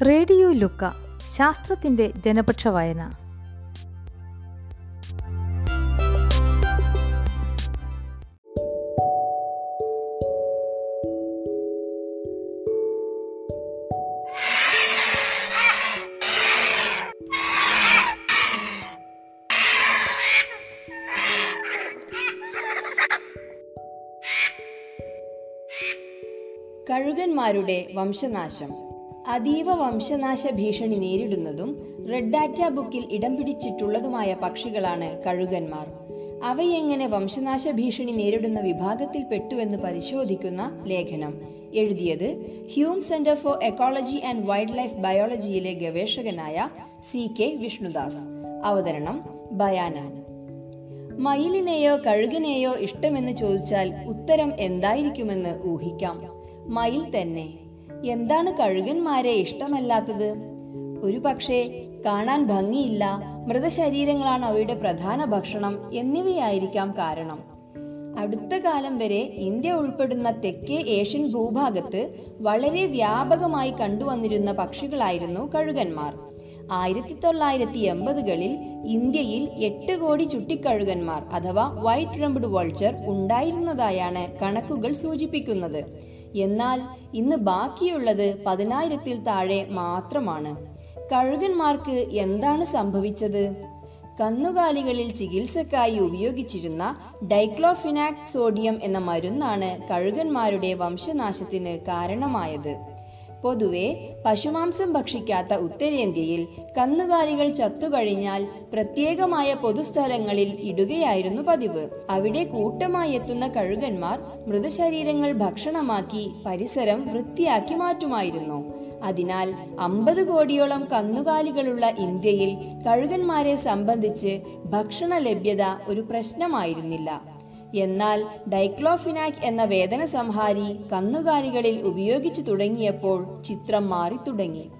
Radio ലുക്ക ശാസ്ത്രത്തിന്റെ ജനപക്ഷ വായന. കഴുകന്മാരുടെ വംശനാശം. അതീവ വംശനാശ ഭീഷണി നേരിടുന്നതും റെഡ് ഡാറ്റ ബുക്കിൽ ഇടം പിടിച്ചിട്ടുള്ളതുമായ പക്ഷികളാണ് കഴുകന്മാർ. അവയെങ്ങനെ വംശനാശ ഭീഷണി നേരിടുന്ന വിഭാഗത്തിൽ പെട്ടുവെന്ന് പരിശോധിക്കുന്ന ലേഖനം. എഴുതിയത് Hume centre for ecology and wildlife ബയോളജിയിലെ ഗവേഷകനായ സി കെ വിഷ്ണുദാസ്. അവതരണം ബയാന മയിലിനെയോ കഴുകനെയോ ഇഷ്ടമെന്ന് ചോദിച്ചാൽ ഉത്തരം എന്തായിരിക്കുമെന്ന് ഊഹിക്കാം. മയിൽ തന്നെ. എന്താണ് കഴുകന്മാരെ ഇഷ്ടമല്ലാത്തത്? ഒരു പക്ഷേ കാണാൻ ഭംഗിയില്ല മൃതശരീരങ്ങളാണ് അവയുടെ പ്രധാന ഭക്ഷണം എന്നിവയായിരിക്കാം കാരണം. അടുത്ത കാലം വരെ ഇന്ത്യ ഉൾപ്പെടുന്ന തെക്കേ ഏഷ്യൻ ഭൂഭാഗത്ത് വളരെ വ്യാപകമായി കണ്ടുവന്നിരുന്ന പക്ഷികളായിരുന്നു കഴുകന്മാർ. ആയിരത്തി തൊള്ളായിരത്തി എൺപതുകളിൽ ഇന്ത്യയിൽ എട്ട് കോടി ചുട്ടിക്കഴുകന്മാർ അഥവാ വൈറ്റ് റംബ്ഡ് വൾച്ചർ ഉണ്ടായിരുന്നതായാണ് കണക്കുകൾ സൂചിപ്പിക്കുന്നത്. എന്നാൽ ഇന്ന് ബാക്കിയുള്ളത് പതിനായിരത്തിൽ താഴെ മാത്രമാണ്. കഴുകന്മാർക്ക് എന്താണ് സംഭവിച്ചത്? കന്നുകാലികളിൽ ചികിത്സക്കായി ഉപയോഗിച്ചിരുന്ന ഡൈക്ലോഫിനാക് സോഡിയം എന്ന മരുന്നാണ് കഴുകന്മാരുടെ വംശനാശത്തിന് കാരണമായത്. പൊതുവെ പശുമാംസം ഭക്ഷിക്കാത്ത ഉത്തരേന്ത്യയിൽ കന്നുകാലികൾ ചത്തുകഴിഞ്ഞാൽ പ്രത്യേകമായ പൊതുസ്ഥലങ്ങളിൽ ഇടുകയായിരുന്നു പതിവ്. അവിടെ കൂട്ടമായി എത്തുന്ന കഴുകന്മാർ മൃതശരീരങ്ങൾ ഭക്ഷണമാക്കി പരിസരം വൃത്തിയാക്കി മാറ്റുമായിരുന്നു. അതിനാൽ അമ്പത് കോടിയോളം കന്നുകാലികളുള്ള ഇന്ത്യയിൽ കഴുകന്മാരെ സംബന്ധിച്ച് ഭക്ഷണ ലഭ്യത ഒരു പ്രശ്നമായിരുന്നില്ല. എന്നാൽ ഡൈക്ലോഫിനാക് എന്ന വേദന സംഹാരി കന്നുകാലികളിൽ ഉപയോഗിച്ചു തുടങ്ങിയപ്പോൾ ചിത്രം മാറി തുടങ്ങി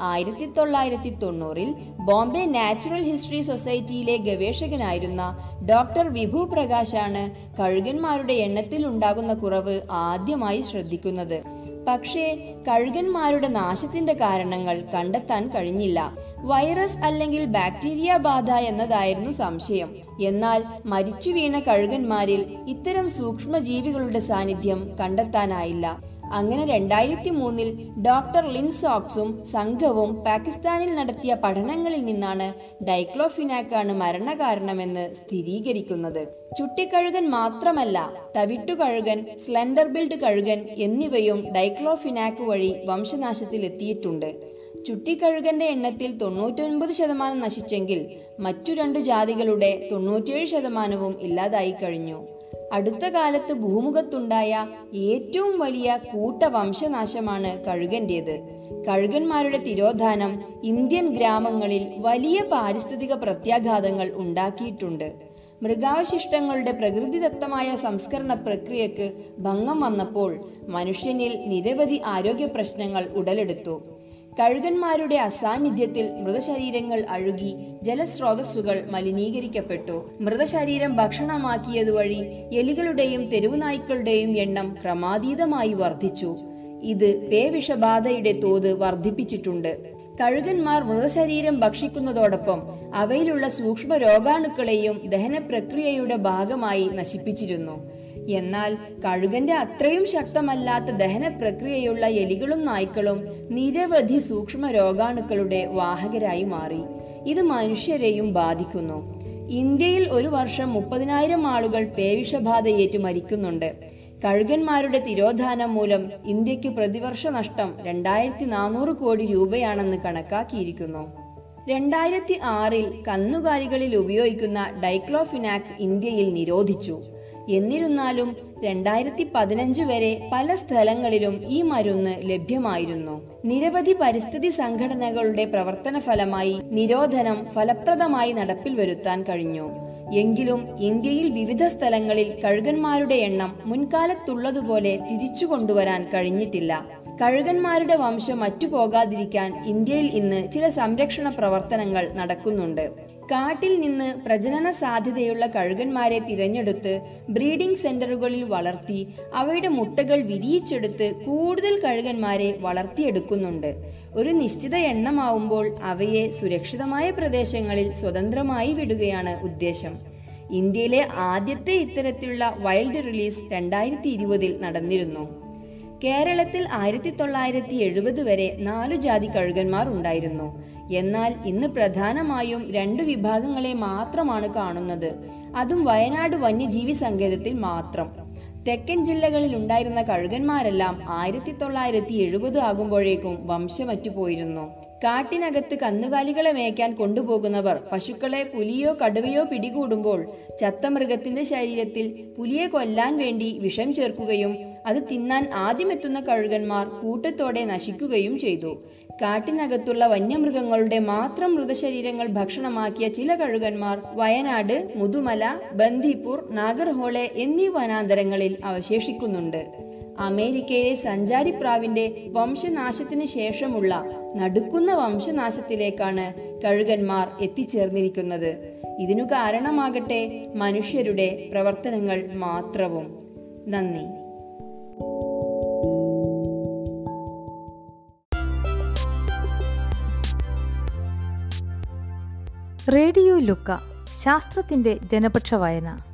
ആയിരത്തി തൊള്ളായിരത്തി തൊണ്ണൂറിൽ ബോംബെ നാച്ചുറൽ ഹിസ്റ്ററി സൊസൈറ്റിയിലെ ഗവേഷകനായിരുന്ന ഡോക്ടർ വിഭു പ്രകാശാണ് കഴുകന്മാരുടെ എണ്ണത്തിൽ ഉണ്ടാകുന്ന കുറവ് ആദ്യമായി ശ്രദ്ധിക്കുന്നത്. പക്ഷേ കഴുകന്മാരുടെ നാശത്തിന്റെ കാരണങ്ങൾ കണ്ടെത്താൻ കഴിഞ്ഞില്ല. വൈറസ് അല്ലെങ്കിൽ ബാക്ടീരിയ ബാധ എന്നതായിരുന്നു സംശയം. എന്നാൽ മരിച്ചു വീണ കഴുകന്മാരിൽ ഇത്തരം സൂക്ഷ്മജീവികളുടെ സാന്നിധ്യം കണ്ടെത്താനായില്ല. അങ്ങനെ രണ്ടായിരത്തി മൂന്നിൽ ഡോക്ടർ ലിൻസോക്സും സംഘവും പാകിസ്ഥാനിൽ നടത്തിയ പഠനങ്ങളിൽ നിന്നാണ് ഡൈക്ലോഫിനാക്കാണ് മരണകാരണമെന്ന് സ്ഥിരീകരിക്കുന്നത്. ചുട്ടിക്കഴുകൻ മാത്രമല്ല തവിട്ടുകഴുകൻ സ്ലെൻഡർ ബിൽഡ് കഴുകൻ എന്നിവയും ഡൈക്ലോഫിനാക്ക് വഴി വംശനാശത്തിലെത്തിയിട്ടുണ്ട്. ചുട്ടിക്കഴുകന്റെ എണ്ണത്തിൽ തൊണ്ണൂറ്റൊൻപത് ശതമാനം നശിച്ചെങ്കിൽ മറ്റു രണ്ടു ജാതികളുടെ തൊണ്ണൂറ്റിയേഴ് ശതമാനവും ഇല്ലാതായി കഴിഞ്ഞു. അടുത്ത കാലത്ത് ഭൂമുഖത്തുണ്ടായ ഏറ്റവും വലിയ കൂട്ടവംശനാശമാണ് കഴുകന്റേത്. കഴുകന്മാരുടെ തിരോധാനം ഇന്ത്യൻ ഗ്രാമങ്ങളിൽ വലിയ പാരിസ്ഥിതിക പ്രത്യാഘാതങ്ങൾ ഉണ്ടാക്കിയിട്ടുണ്ട്. മൃഗാവശിഷ്ടങ്ങളുടെ പ്രകൃതിദത്തമായ സംസ്കരണ പ്രക്രിയക്ക് ഭംഗം വന്നപ്പോൾ മനുഷ്യനിൽ നിരവധി ആരോഗ്യ പ്രശ്നങ്ങൾ ഉടലെടുത്തു. കഴുകന്മാരുടെ അസാന്നിധ്യത്തിൽ മൃതശരീരങ്ങൾ അഴുകി ജലസ്രോതസ്സുകൾ മലിനീകരിക്കപ്പെട്ടു. മൃതശരീരം ഭക്ഷണമാക്കിയതുവഴി എലികളുടെയും തെരുവുനായ്ക്കളുടെയും എണ്ണം ക്രമാതീതമായി വർദ്ധിച്ചു. ഇത് പേവിഷബാധയുടെ തോത് വർദ്ധിപ്പിച്ചിട്ടുണ്ട്. കഴുകന്മാർ മൃതശരീരം ഭക്ഷിക്കുന്നതോടൊപ്പം അവയിലുള്ള സൂക്ഷ്മ രോഗാണുക്കളെയും ദഹന പ്രക്രിയയുടെ ഭാഗമായി നശിപ്പിച്ചിരുന്നു. എന്നാൽ കഴുകന്റെ അത്രയും ശക്തമല്ലാത്ത ദഹന പ്രക്രിയയുള്ള എലികളും നായ്ക്കളും നിരവധി സൂക്ഷ്മ രോഗാണുക്കളുടെ വാഹകരായി മാറി. ഇത് മനുഷ്യരെയും ബാധിക്കുന്നു. ഇന്ത്യയിൽ ഒരു വർഷം മുപ്പതിനായിരം ആളുകൾ പേവിഷബാധയേറ്റ് മരിക്കുന്നുണ്ട്. കഴുകന്മാരുടെ തിരോധാനം മൂലം ഇന്ത്യയ്ക്ക് പ്രതിവർഷ നഷ്ടം രണ്ടായിരത്തി നാനൂറ് കോടി രൂപയാണെന്ന് കണക്കാക്കിയിരിക്കുന്നു. രണ്ടായിരത്തി ആറിൽ കന്നുകാലികളിൽ ഉപയോഗിക്കുന്ന ഡൈക്ലോഫിനാക് ഇന്ത്യയിൽ നിരോധിച്ചു. എന്നിരുന്നാലും രണ്ടായിരത്തി പതിനഞ്ച് വരെ പല സ്ഥലങ്ങളിലും ഈ മരുന്ന് ലഭ്യമായിരുന്നു. നിരവധി പരിസ്ഥിതി സംഘടനകളുടെ പ്രവർത്തന ഫലമായി നിരോധനം ഫലപ്രദമായി നടപ്പിൽ വരുത്താൻ കഴിഞ്ഞു. എങ്കിലും ഇന്ത്യയിൽ വിവിധ സ്ഥലങ്ങളിൽ കഴുകന്മാരുടെ എണ്ണം മുൻകാലത്തുള്ളതുപോലെ തിരിച്ചു കൊണ്ടുവരാൻ കഴിഞ്ഞിട്ടില്ല. കഴുകന്മാരുടെ വംശം മറ്റു പോകാതിരിക്കാൻ ഇന്ത്യയിൽ ഇന്ന് ചില സംരക്ഷണ പ്രവർത്തനങ്ങൾ നടക്കുന്നുണ്ട്. കാട്ടിൽ നിന്ന് പ്രജനന സാധ്യതയുള്ള കഴുകന്മാരെ തിരഞ്ഞെടുത്ത് ബ്രീഡിംഗ് സെന്ററുകളിൽ വളർത്തി അവയുടെ മുട്ടകൾ വിരിയിച്ചെടുത്ത് കൂടുതൽ കഴുകന്മാരെ വളർത്തിയെടുക്കുന്നുണ്ട്. ഒരു നിശ്ചിത എണ്ണമാവുമ്പോൾ അവയെ സുരക്ഷിതമായ പ്രദേശങ്ങളിൽ സ്വതന്ത്രമായി വിടുകയാണ് ഉദ്ദേശം. ഇന്ത്യയിലെ ആദ്യത്തെ ഇത്തരത്തിലുള്ള വൈൽഡ് റിലീസ് രണ്ടായിരത്തി ഇരുപതിൽ നടന്നിരുന്നു. കേരളത്തിൽ ആയിരത്തി തൊള്ളായിരത്തി എഴുപത് വരെ നാലു ജാതി കഴുകന്മാർ ഉണ്ടായിരുന്നു. എന്നാൽ ഇന്ന് പ്രധാനമായും രണ്ടു വിഭാഗങ്ങളെ മാത്രമാണ് കാണുന്നത്. അതും വയനാട് വന്യജീവി സങ്കേതത്തിൽ മാത്രം. തെക്കൻ ജില്ലകളിൽ ഉണ്ടായിരുന്ന കഴുകന്മാരെല്ലാം ആയിരത്തി തൊള്ളായിരത്തി എഴുപത് ആകുമ്പോഴേക്കും വംശമറ്റു പോയിരുന്നു കാട്ടിനകത്ത് കന്നുകാലികളെ മേയ്ക്കാൻ കൊണ്ടുപോകുന്നവർ പശുക്കളെ പുലിയോ കടുവയോ പിടികൂടുമ്പോൾ ചത്ത മൃഗത്തിന്റെ ശരീരത്തിൽ പുലിയെ കൊല്ലാൻ വേണ്ടി വിഷം ചേർക്കുകയും അത് തിന്നാൻ ആദ്യമെത്തുന്ന കഴുകന്മാർ കൂട്ടത്തോടെ നശിക്കുകയും ചെയ്തു. കാട്ടിനകത്തുള്ള വന്യമൃഗങ്ങളുടെ മാത്രം മൃതശരീരങ്ങൾ ഭക്ഷണമാക്കിയ ചില കഴുകന്മാർ വയനാട് മുതുമല ബന്ദിപ്പൂർ നാഗർഹോളെ എന്നീ വനാന്തരങ്ങളിൽ അവശേഷിക്കുന്നുണ്ട്. അമേരിക്കയിലെ സഞ്ചാരിപ്രാവിന്റെ വംശനാശത്തിന് ശേഷമുള്ള നടുക്കുന്ന വംശനാശത്തിലേക്കാണ് കഴുകന്മാർ എത്തിച്ചേർന്നിരിക്കുന്നത്. ഇതിനു കാരണമാകട്ടെ മനുഷ്യരുടെ പ്രവർത്തനങ്ങൾ മാത്രവും. നന്ദി. റേഡിയോ ലുക്ക ശാസ്ത്രത്തിന്റെ ജനപക്ഷ വായന.